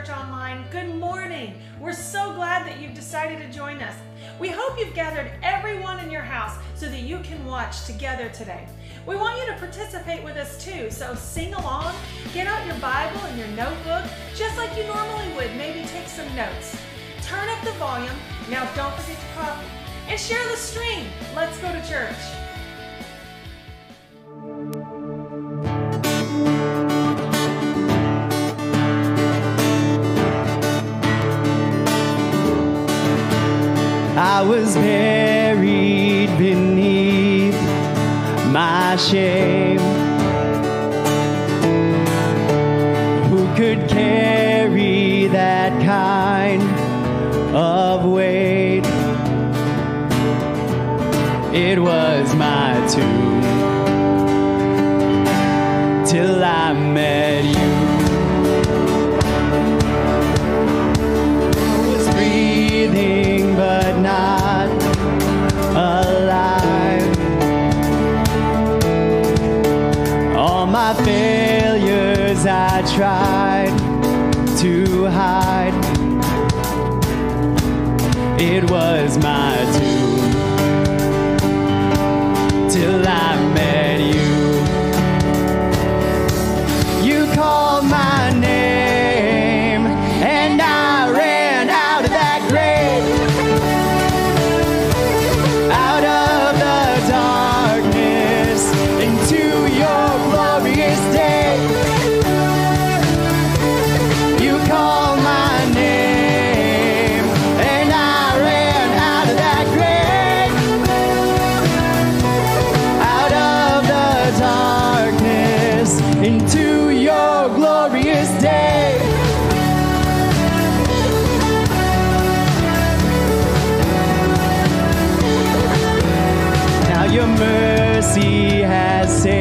Church Online, good morning. We're so glad that you've decided to join us. We hope you've gathered everyone in your house so that you can watch together today. We want you to participate with us too, so sing along, get out your Bible and your notebook, just like you normally would, maybe take some notes. Turn up the volume, now don't forget to coffee, and share the stream. Let's go to church. I was buried beneath my shame. Who could carry that kind of weight? It was mercy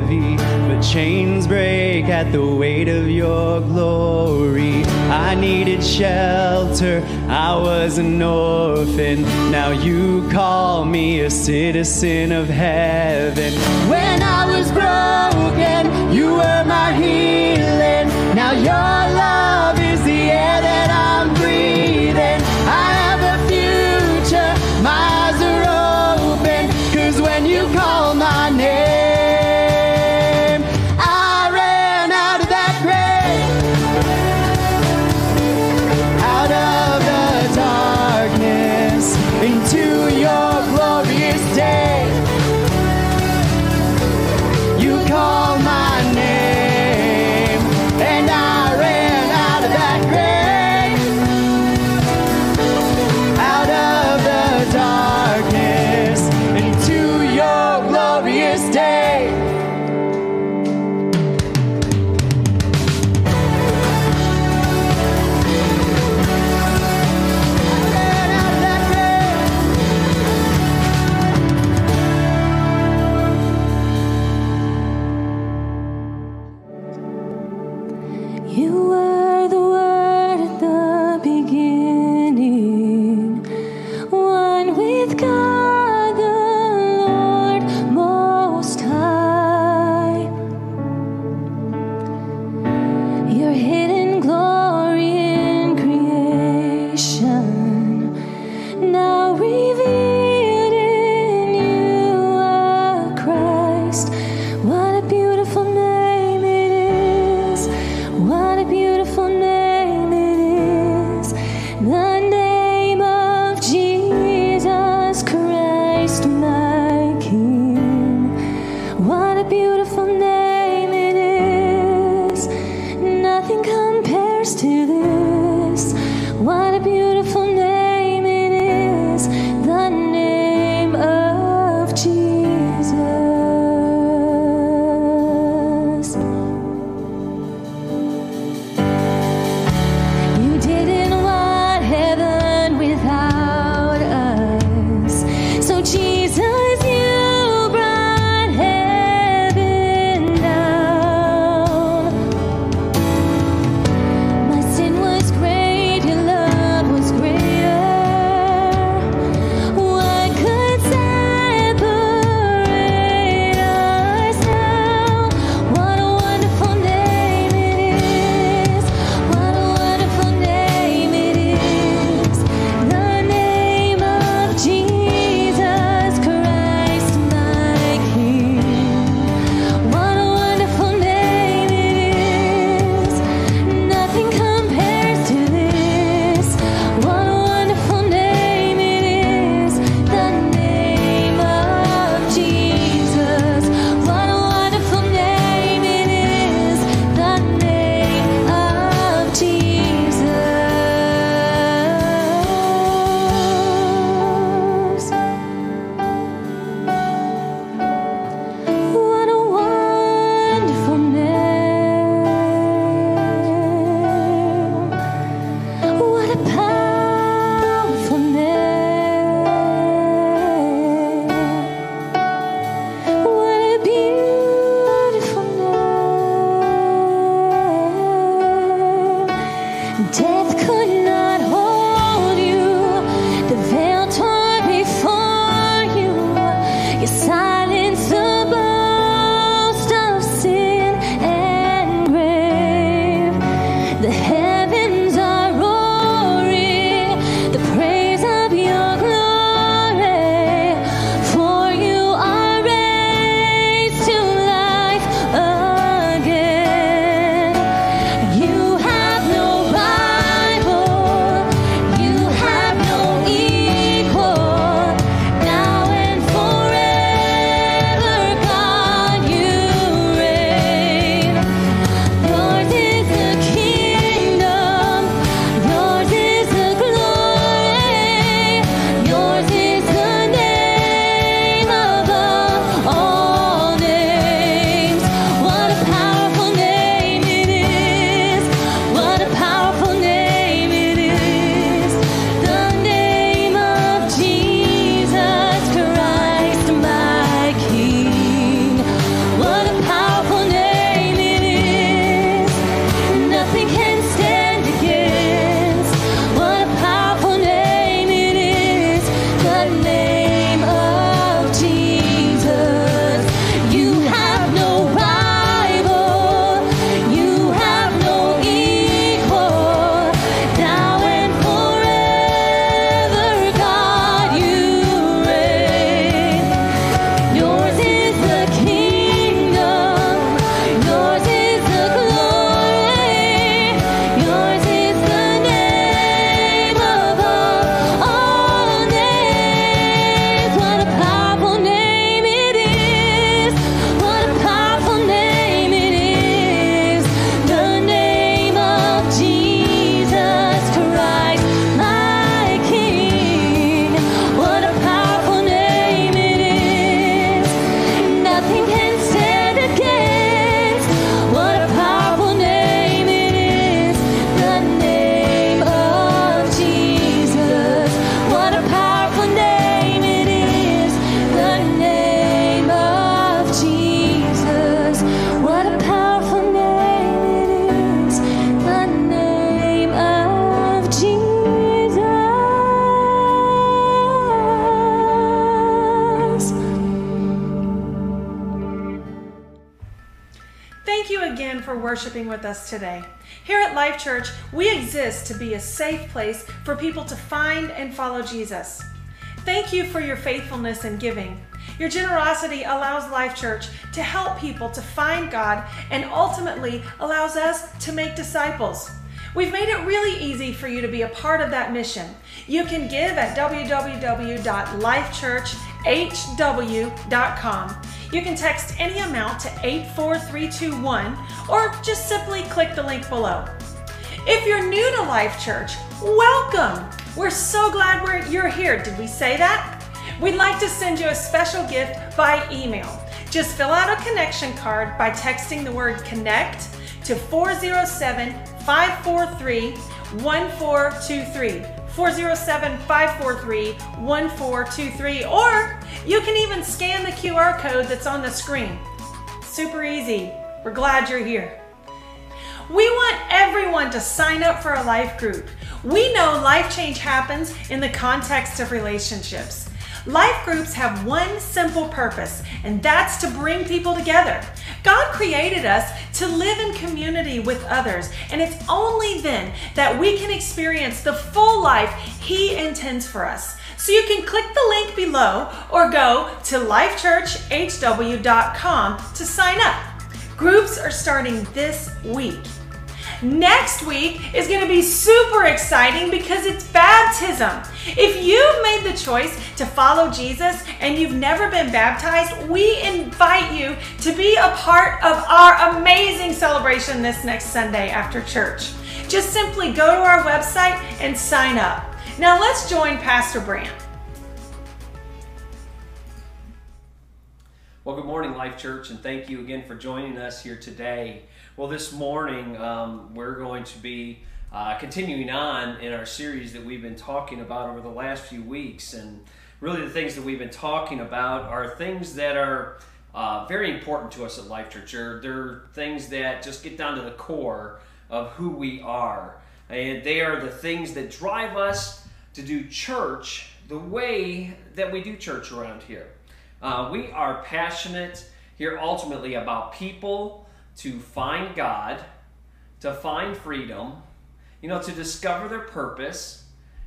heavy, but chains break at the weight of your glory. I needed shelter, I was an orphan. Now you call me a citizen of heaven. When I was broken, you were my healing. Now your love is the air today. Here at Life Church, we exist to be a safe place for people to find and follow Jesus. Thank you for your faithfulness and giving. Your generosity allows Life Church to help people to find God and ultimately allows us to make disciples. We've made it really easy for you to be a part of that mission. You can give at www.lifechurchhw.com. You can text any amount to 84321 or just simply click the link below. If you're new to Life Church, welcome! We're so glad we're, you're here. Did we say that? We'd like to send you a special gift by email. Just fill out a connection card by texting the word connect to 407 543 1423. 407 543 1423. Or you can even scan the QR code that's on the screen. Super easy. We're glad you're here. We want everyone to sign up for a life group. We know life change happens in the context of relationships. Life groups have one simple purpose, and that's to bring people together. God created us to live in community with others, and it's only then that we can experience the full life He intends for us. So you can click the link below or go to lifechurchhw.com to sign up. Groups are starting this week. Next week is going to be super exciting because it's baptism. If you've made the choice to follow Jesus and you've never been baptized, we invite you to be a part of our amazing celebration this next Sunday after church. Just simply go to our website and sign up. Now let's join Pastor Brandt. Well, good morning, Life Church, and thank you again for joining us here today. Well, this morning um, we're going to be uh, continuing on in our series that we've been talking about over the last few weeks. And really, the things that we've been talking about are things that are uh, very important to us at Life Church. They're, they're things that just get down to the core of who we are. And they are the things that drive us to do church the way that we do church around here. Uh, we are passionate here ultimately about people to find God, to find freedom, you know, to discover their purpose,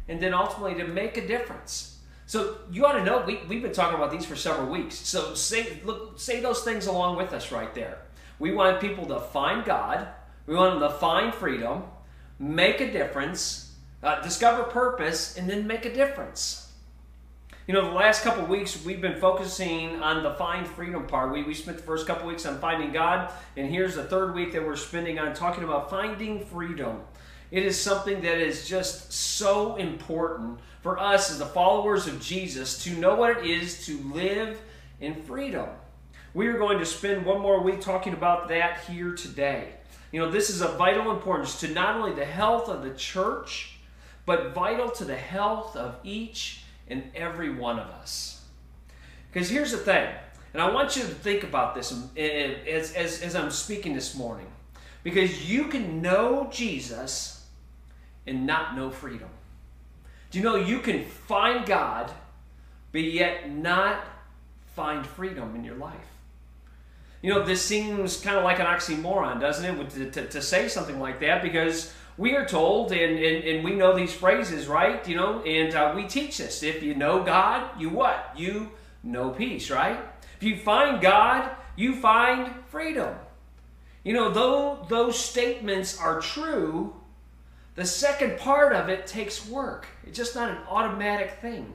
and then ultimately to make a difference. So you ought to know we, we've been talking about these for several weeks. So say look say those things along with us right there. We want people to find God. We want them to find freedom, make a difference, uh, discover purpose, and then make a difference. You know, the last couple weeks we've been focusing on the find freedom part. We, we spent the first couple weeks on finding God, and here's the third week that we're spending on talking about finding freedom. It is something that is just so important for us as the followers of Jesus to know what it is to live in freedom. We are going to spend one more week talking about that here today. You know, this is of vital importance to not only the health of the church, but vital to the health of each in every one of us. Because here's the thing, and I want you to think about this um, as, as, as I'm speaking this morning. Because you can know Jesus and not know freedom. Do you know you can find God, but yet not find freedom in your life? You know, this seems kind of like an oxymoron, doesn't it, to, to, to say something like that? Because we are told, and, and, and we know these phrases, right? You know, and uh, we teach this. If you know God, you what? You know peace, right? If you find God, you find freedom. You know, though those statements are true, the second part of it takes work. It's just not an automatic thing.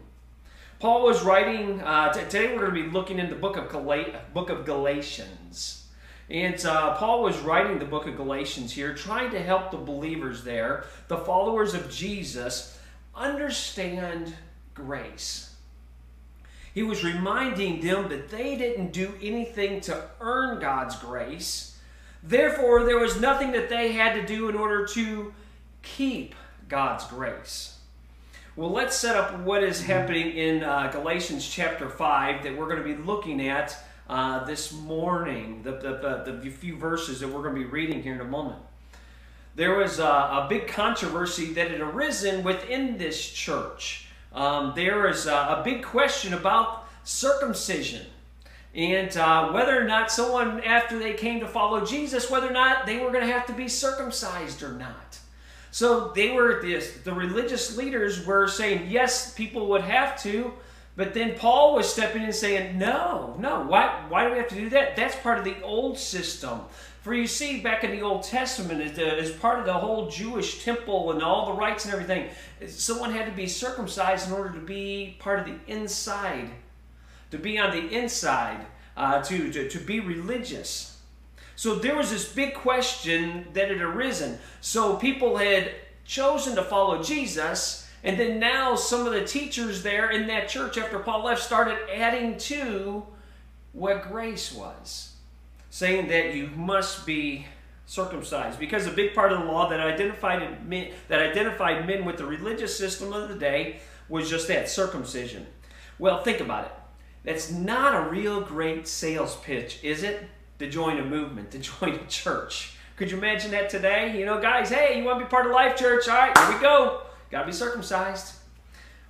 Paul was writing, uh, today we're going to be looking in the book of, Gal- book of Galatians. And uh, Paul was writing the book of Galatians here, trying to help the believers there, the followers of Jesus, understand grace. He was reminding them that they didn't do anything to earn God's grace. Therefore, there was nothing that they had to do in order to keep God's grace. Well, let's set up what is happening in uh, Galatians chapter 5 that we're going to be looking at uh, this morning, the, the, the, the, few verses that we're going to be reading here in a moment. There was a, a big controversy that had arisen within this church. Um, there is a, a, big question about circumcision and uh, whether or not someone, after they came to follow Jesus, whether or not they were going to have to be circumcised or not. So they were the, the religious leaders were saying yes, people would have to, but then Paul was stepping in saying, no, no, why, why do we have to do that? That's part of the old system. For you see, back in the Old Testament, as part of the whole Jewish temple and all the rites and everything, someone had to be circumcised in order to be part of the inside, to be on the inside, uh, to, to, to be religious. So there was this big question that had arisen. So people had chosen to follow Jesus, and then now some of the teachers there in that church after Paul left started adding to what grace was saying that you must be circumcised because a big part of the law that identified men, that identified men with the religious system of the day was just that circumcision. Well, think about it. That's not a real great sales pitch, is it? To join a movement, to join a church. Could you imagine that today? You know, guys, hey, you want to be part of Life Church? All right, here we go. Got to be circumcised.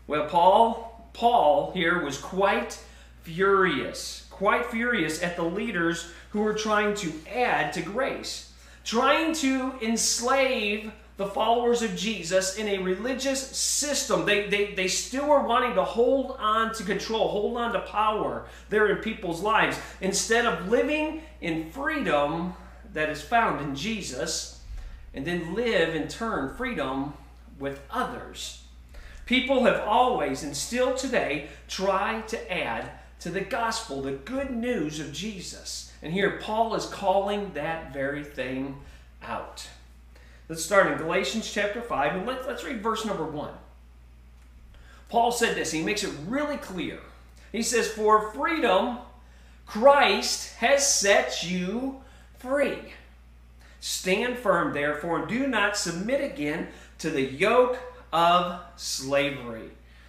Well, Paul, Paul here was quite furious, quite furious at the leaders who were trying to add to grace, trying to enslave the followers of Jesus in a religious system. They, they, they still are wanting to hold on to control, hold on to power there in people's lives, instead of living in freedom that is found in Jesus, and then live in turn freedom with others. People have always and still today try to add to the gospel, the good news of Jesus. And here Paul is calling that very thing out. Let's start in Galatians chapter 5 and let's, let's read verse number 1. Paul said this, he makes it really clear. He says, For freedom, Christ has set you free. Stand firm, therefore, and do not submit again to the yoke of slavery.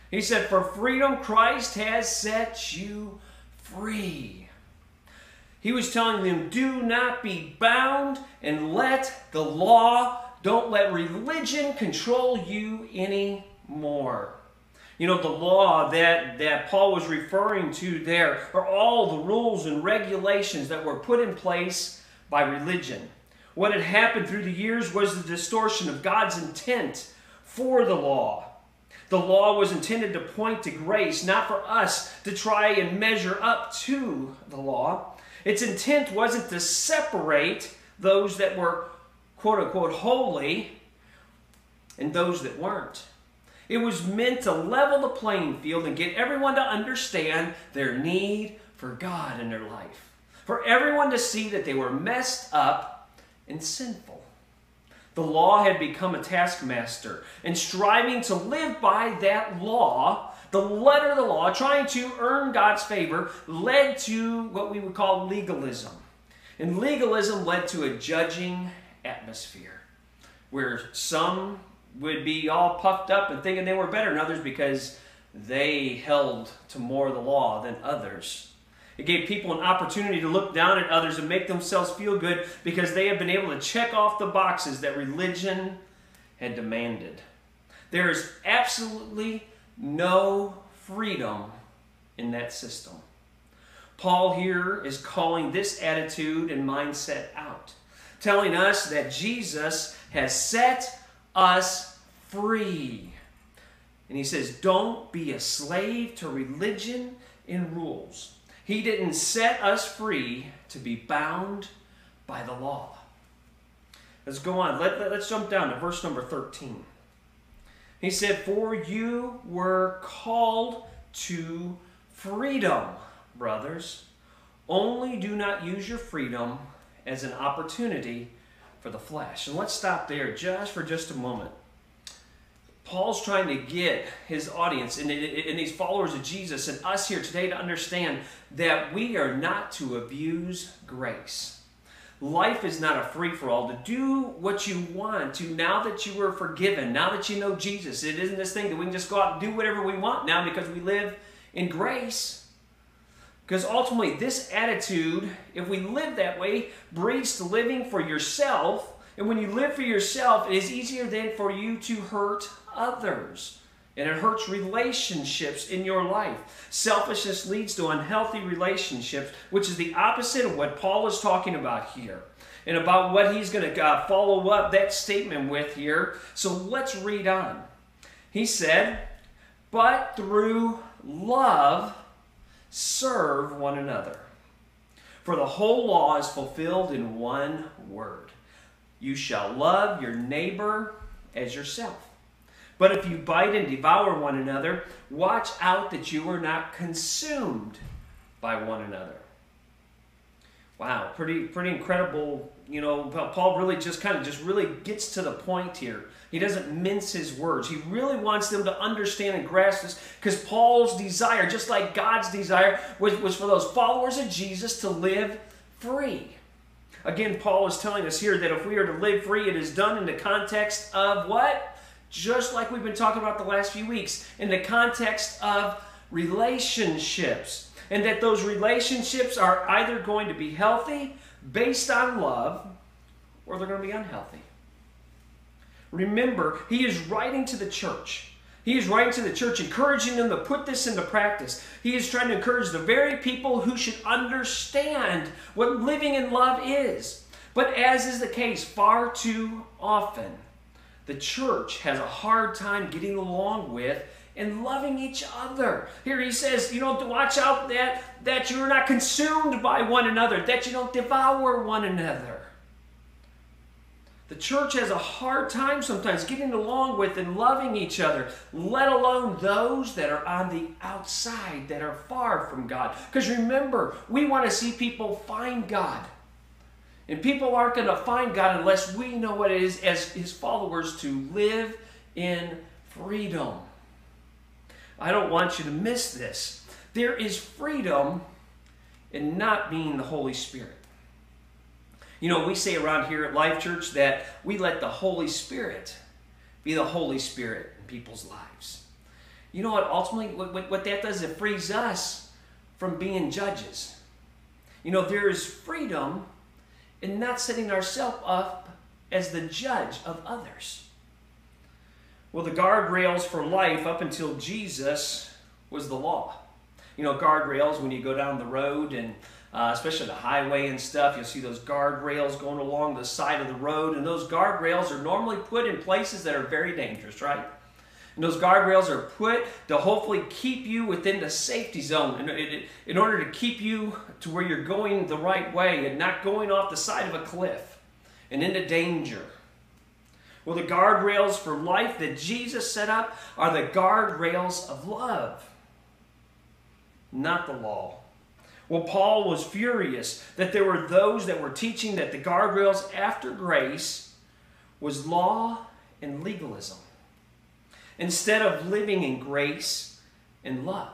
He said, For freedom, Christ has set you free. He was telling them, do not be bound and let the law, don't let religion control you anymore. You know, the law that, that Paul was referring to there are all the rules and regulations that were put in place by religion. What had happened through the years was the distortion of God's intent for the law. The law was intended to point to grace, not for us to try and measure up to the law. Its intent wasn't to separate those that were quote unquote holy and those that weren't. It was meant to level the playing field and get everyone to understand their need for God in their life. For everyone to see that they were messed up and sinful. The law had become a taskmaster, and striving to live by that law the letter of the law, trying to earn God's favor, led to what we would call legalism. And legalism led to a judging atmosphere where some would be all puffed up and thinking they were better than others because they held to more of the law than others. It gave people an opportunity to look down at others and make themselves feel good because they had been able to check off the boxes that religion had demanded. There is absolutely no freedom in that system. Paul here is calling this attitude and mindset out, telling us that Jesus has set us free. And he says, Don't be a slave to religion and rules. He didn't set us free to be bound by the law. Let's go on. Let, let, us jump down to verse number 13. He said, For you were called to freedom, brothers. Only do not use your freedom as an opportunity for the flesh. And let's stop there just for just a moment. Paul's trying to get his audience and, and these followers of Jesus and us here today to understand that we are not to abuse grace. Life is not a free for all to do what you want to now that you were forgiven, now that you know Jesus. It isn't this thing that we can just go out and do whatever we want now because we live in grace. Because ultimately, this attitude, if we live that way, breeds to living for yourself. And when you live for yourself, it is easier then for you to hurt others and it hurts relationships in your life. Selfishness leads to unhealthy relationships, which is the opposite of what Paul is talking about here and about what he's going to uh, follow up that statement with here. So let's read on. He said, But through love, serve one another. For the whole law is fulfilled in one word You shall love your neighbor as yourself. But if you bite and devour one another, watch out that you are not consumed by one another. Wow, pretty pretty incredible. You know, Paul really just kind of just really gets to the point here. He doesn't mince his words. He really wants them to understand and grasp this because Paul's desire, just like God's desire, was, was for those followers of Jesus to live free. Again, Paul is telling us here that if we are to live free, it is done in the context of what? Just like we've been talking about the last few weeks, in the context of relationships. And that those relationships are either going to be healthy, based on love, or they're going to be unhealthy. Remember, he is writing to the church. He is writing to the church, encouraging them to put this into practice. He is trying to encourage the very people who should understand what living in love is. But as is the case far too often, the church has a hard time getting along with and loving each other. Here he says, you know, watch out that, that you're not consumed by one another, that you don't devour one another. The church has a hard time sometimes getting along with and loving each other, let alone those that are on the outside, that are far from God. Because remember, we want to see people find God. And people aren't going to find God unless we know what it is as His followers to live in freedom. I don't want you to miss this. There is freedom in not being the Holy Spirit. You know, we say around here at Life Church that we let the Holy Spirit be the Holy Spirit in people's lives. You know what? Ultimately, what, what that does, is it frees us from being judges. You know, there is freedom in not setting ourselves up as the judge of others. Well, the guardrails for life up until Jesus was the law. You know, guardrails when you go down the road and uh, especially the highway and stuff. You'll see those guardrails going along the side of the road, and those guardrails are normally put in places that are very dangerous, right? And those guardrails are put to hopefully keep you within the safety zone in, in order to keep you to where you're going the right way and not going off the side of a cliff and into danger. Well, the guardrails for life that Jesus set up are the guardrails of love, not the law. Well, Paul was furious that there were those that were teaching that the guardrails after grace was law and legalism instead of living in grace and love.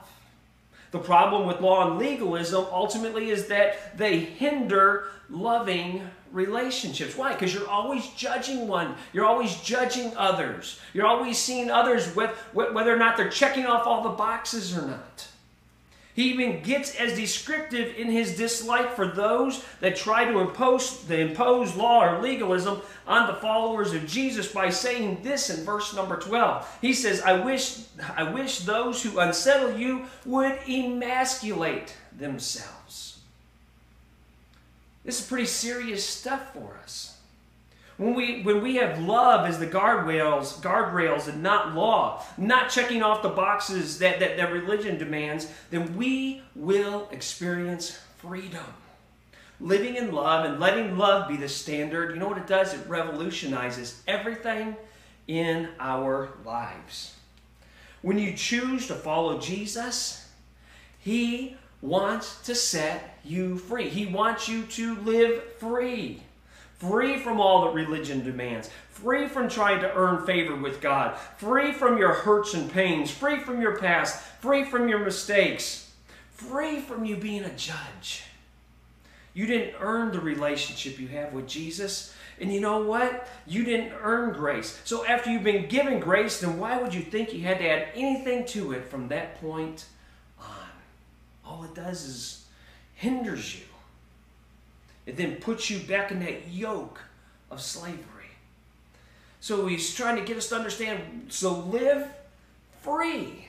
The problem with law and legalism ultimately is that they hinder loving relationships. Why? Because you're always judging one. You're always judging others. You're always seeing others with, whether or not they're checking off all the boxes or not. He even gets as descriptive in his dislike for those that try to impose the impose law or legalism on the followers of Jesus by saying this in verse number 12. He says, I wish, I wish those who unsettle you would emasculate themselves. This is pretty serious stuff for us. When we, when we have love as the guardrails, guardrails and not law, not checking off the boxes that, that, that religion demands, then we will experience freedom. Living in love and letting love be the standard, you know what it does? It revolutionizes everything in our lives. When you choose to follow Jesus, He wants to set you free. He wants you to live free free from all that religion demands, free from trying to earn favor with God, free from your hurts and pains, free from your past, free from your mistakes, free from you being a judge. You didn't earn the relationship you have with Jesus. And you know what? You didn't earn grace. So after you've been given grace, then why would you think you had to add anything to it from that point on? All it does is hinders you. It then puts you back in that yoke of slavery. So he's trying to get us to understand so live free.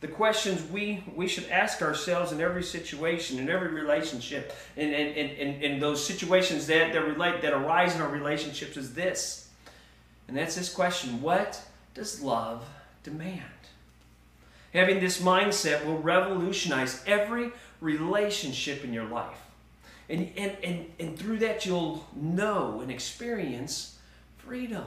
The questions we, we should ask ourselves in every situation, in every relationship, in, in, in, in those situations that, that relate that arise in our relationships is this. And that's this question what does love demand? Having this mindset will revolutionize every relationship in your life. And, and, and, and through that, you'll know and experience freedom.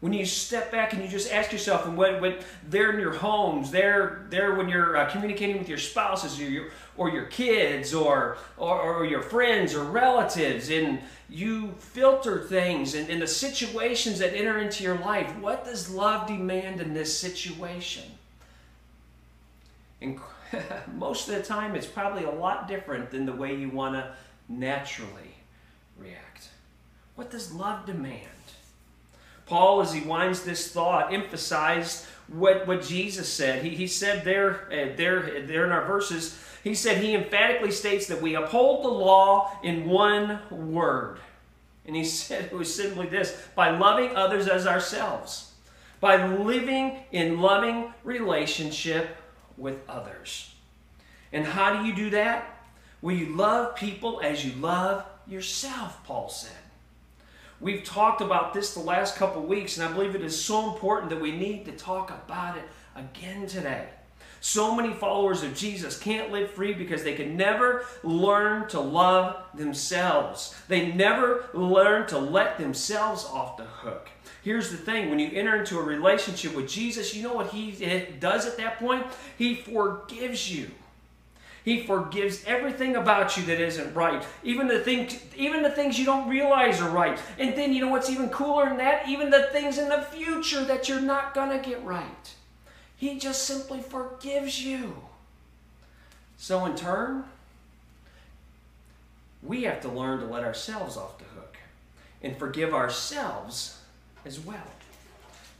When you step back and you just ask yourself, and when, they're in your homes, they're there when you're uh, communicating with your spouses or your, or your kids or, or, or your friends or relatives, and you filter things and, and the situations that enter into your life. What does love demand in this situation? most of the time, it's probably a lot different than the way you want to naturally react. What does love demand? Paul, as he winds this thought, emphasized what, what Jesus said. He, he said there, uh, there, there in our verses, he said he emphatically states that we uphold the law in one word. And he said it was simply this by loving others as ourselves, by living in loving relationship with others. And how do you do that? Well, you love people as you love yourself, Paul said. We've talked about this the last couple weeks, and I believe it is so important that we need to talk about it again today. So many followers of Jesus can't live free because they can never learn to love themselves. They never learn to let themselves off the hook. Here's the thing when you enter into a relationship with Jesus, you know what He does at that point? He forgives you. He forgives everything about you that isn't right. Even the things, even the things you don't realize are right. And then you know what's even cooler than that? Even the things in the future that you're not gonna get right. He just simply forgives you. So in turn, we have to learn to let ourselves off the hook and forgive ourselves as well.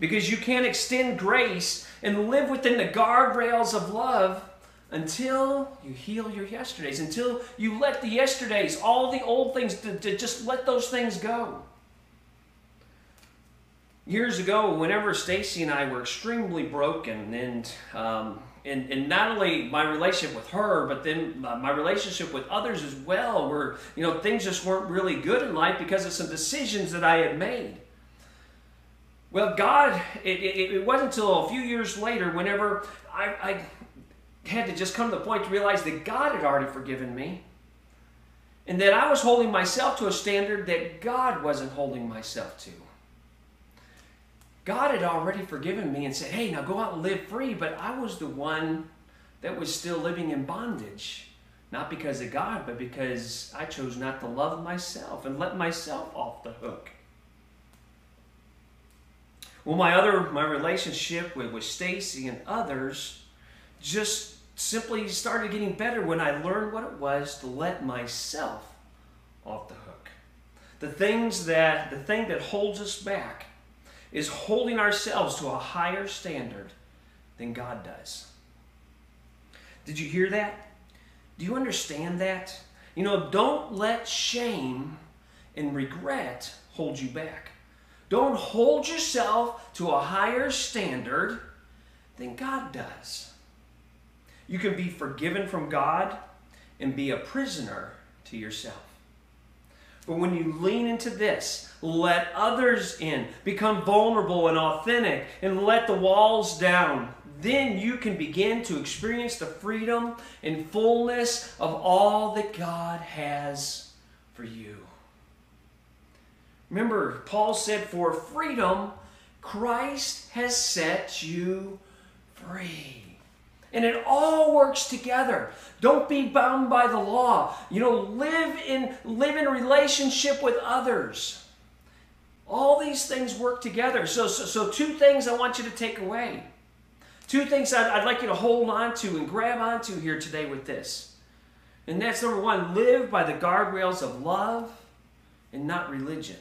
Because you can't extend grace and live within the guardrails of love until you heal your yesterdays, until you let the yesterdays, all the old things, to, to just let those things go. Years ago, whenever Stacy and I were extremely broken, and, um, and and not only my relationship with her, but then my relationship with others as well, where you know things just weren't really good in life because of some decisions that I had made. Well, God, it, it, it wasn't until a few years later, whenever I, I had to just come to the point to realize that God had already forgiven me. And that I was holding myself to a standard that God wasn't holding myself to. God had already forgiven me and said, hey, now go out and live free. But I was the one that was still living in bondage. Not because of God, but because I chose not to love myself and let myself off the hook. Well, my other, my relationship with, with Stacy and others just simply started getting better when I learned what it was to let myself off the hook. The things that the thing that holds us back is holding ourselves to a higher standard than God does. Did you hear that? Do you understand that? You know, don't let shame and regret hold you back. Don't hold yourself to a higher standard than God does. You can be forgiven from God and be a prisoner to yourself. But when you lean into this, let others in, become vulnerable and authentic, and let the walls down, then you can begin to experience the freedom and fullness of all that God has for you. Remember, Paul said, For freedom, Christ has set you free. And it all works together. Don't be bound by the law. You know, live in live in relationship with others. All these things work together. So, so, so two things I want you to take away. Two things I'd, I'd like you to hold on to and grab onto here today with this. And that's number one, live by the guardrails of love and not religion.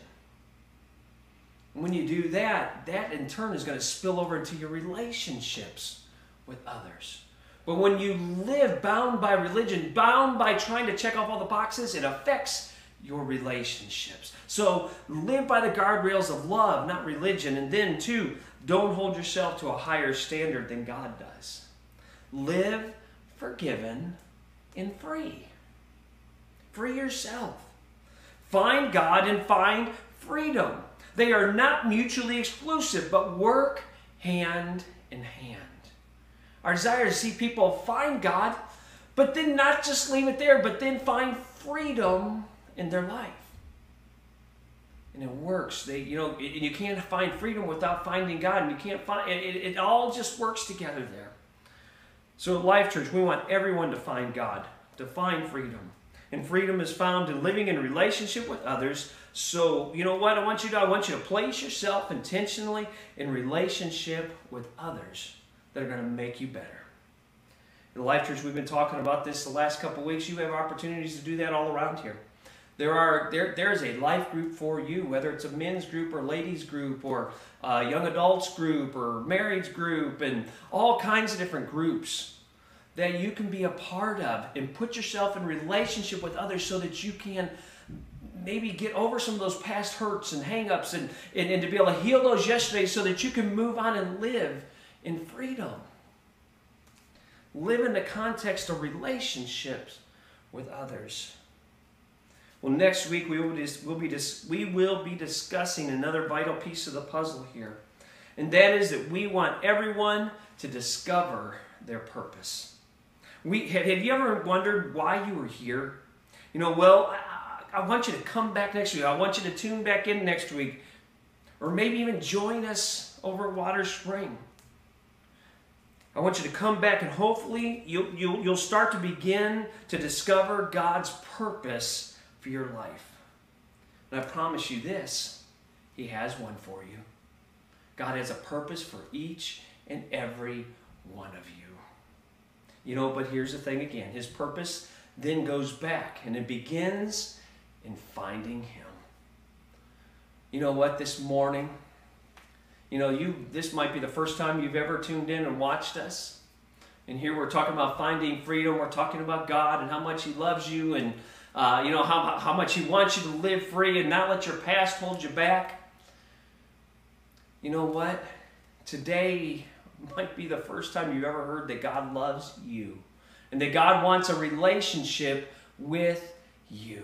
When you do that, that in turn is going to spill over into your relationships with others. But when you live bound by religion, bound by trying to check off all the boxes, it affects your relationships. So live by the guardrails of love, not religion. And then, two, don't hold yourself to a higher standard than God does. Live forgiven and free. Free yourself. Find God and find freedom. They are not mutually exclusive, but work hand in hand. Our desire to see people find God, but then not just leave it there, but then find freedom in their life. And it works. They, you know, and you can't find freedom without finding God, and you can't find it. It all just works together there. So at Life Church, we want everyone to find God, to find freedom. And freedom is found in living in relationship with others. So, you know what I want you to I want you to place yourself intentionally in relationship with others that are going to make you better. In Life Church, we've been talking about this the last couple weeks. You have opportunities to do that all around here. There are there there's a life group for you, whether it's a men's group or ladies group or young adults group or marriage group and all kinds of different groups that you can be a part of and put yourself in relationship with others so that you can maybe get over some of those past hurts and hangups and, and, and to be able to heal those yesterday so that you can move on and live in freedom. Live in the context of relationships with others. Well, next week we will, dis- we'll be dis- we will be discussing another vital piece of the puzzle here. And that is that we want everyone to discover their purpose. We, have, have you ever wondered why you were here? You know, well, I, I want you to come back next week. I want you to tune back in next week. Or maybe even join us over at Water Spring. I want you to come back and hopefully you'll, you'll, you'll start to begin to discover God's purpose for your life. And I promise you this He has one for you. God has a purpose for each and every one of you. You know, but here's the thing again His purpose then goes back and it begins in finding Him. You know what, this morning, you know, you this might be the first time you've ever tuned in and watched us. And here we're talking about finding freedom. We're talking about God and how much He loves you and, uh, you know, how, how much He wants you to live free and not let your past hold you back. You know what? Today might be the first time you've ever heard that God loves you and that God wants a relationship with you.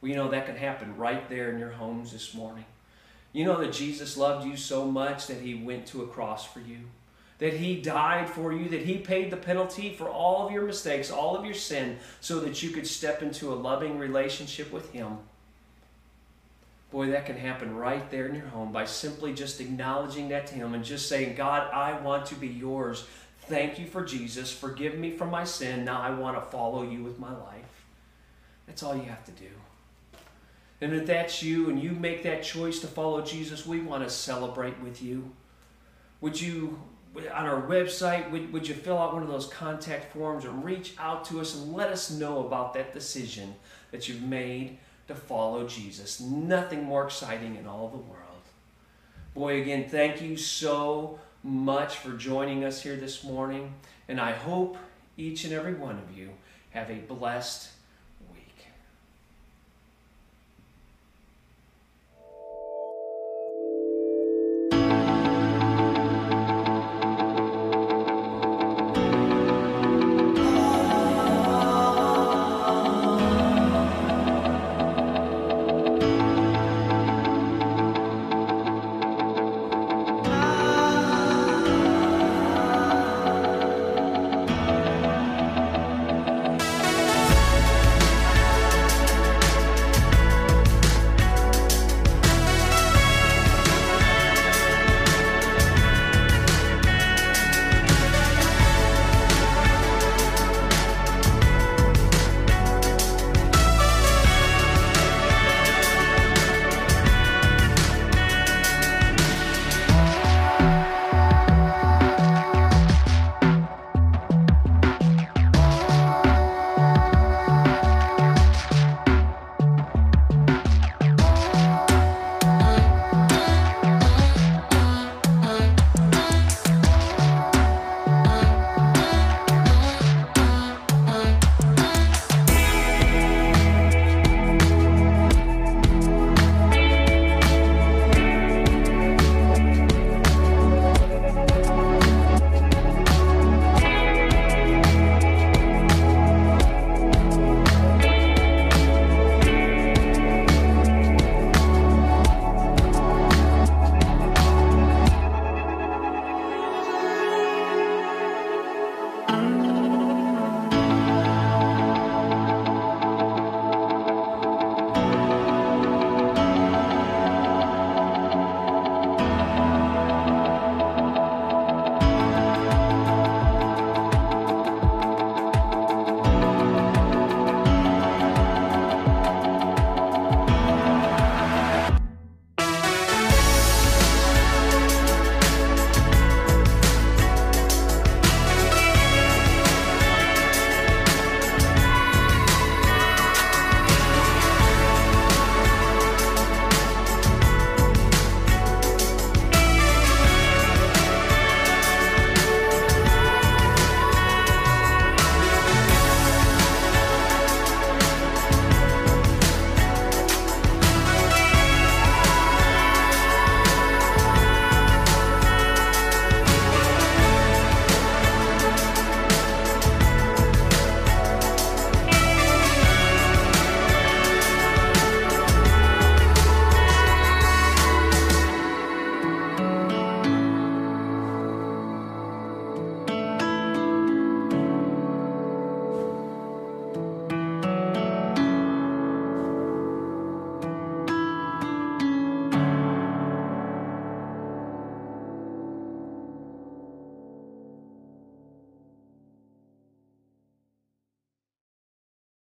Well, you know, that can happen right there in your homes this morning. You know that Jesus loved you so much that he went to a cross for you, that he died for you, that he paid the penalty for all of your mistakes, all of your sin, so that you could step into a loving relationship with him. Boy, that can happen right there in your home by simply just acknowledging that to him and just saying, God, I want to be yours. Thank you for Jesus. Forgive me for my sin. Now I want to follow you with my life. That's all you have to do. And if that's you and you make that choice to follow Jesus, we want to celebrate with you. Would you, on our website, would, would you fill out one of those contact forms and reach out to us and let us know about that decision that you've made to follow Jesus? Nothing more exciting in all the world. Boy, again, thank you so much for joining us here this morning. And I hope each and every one of you have a blessed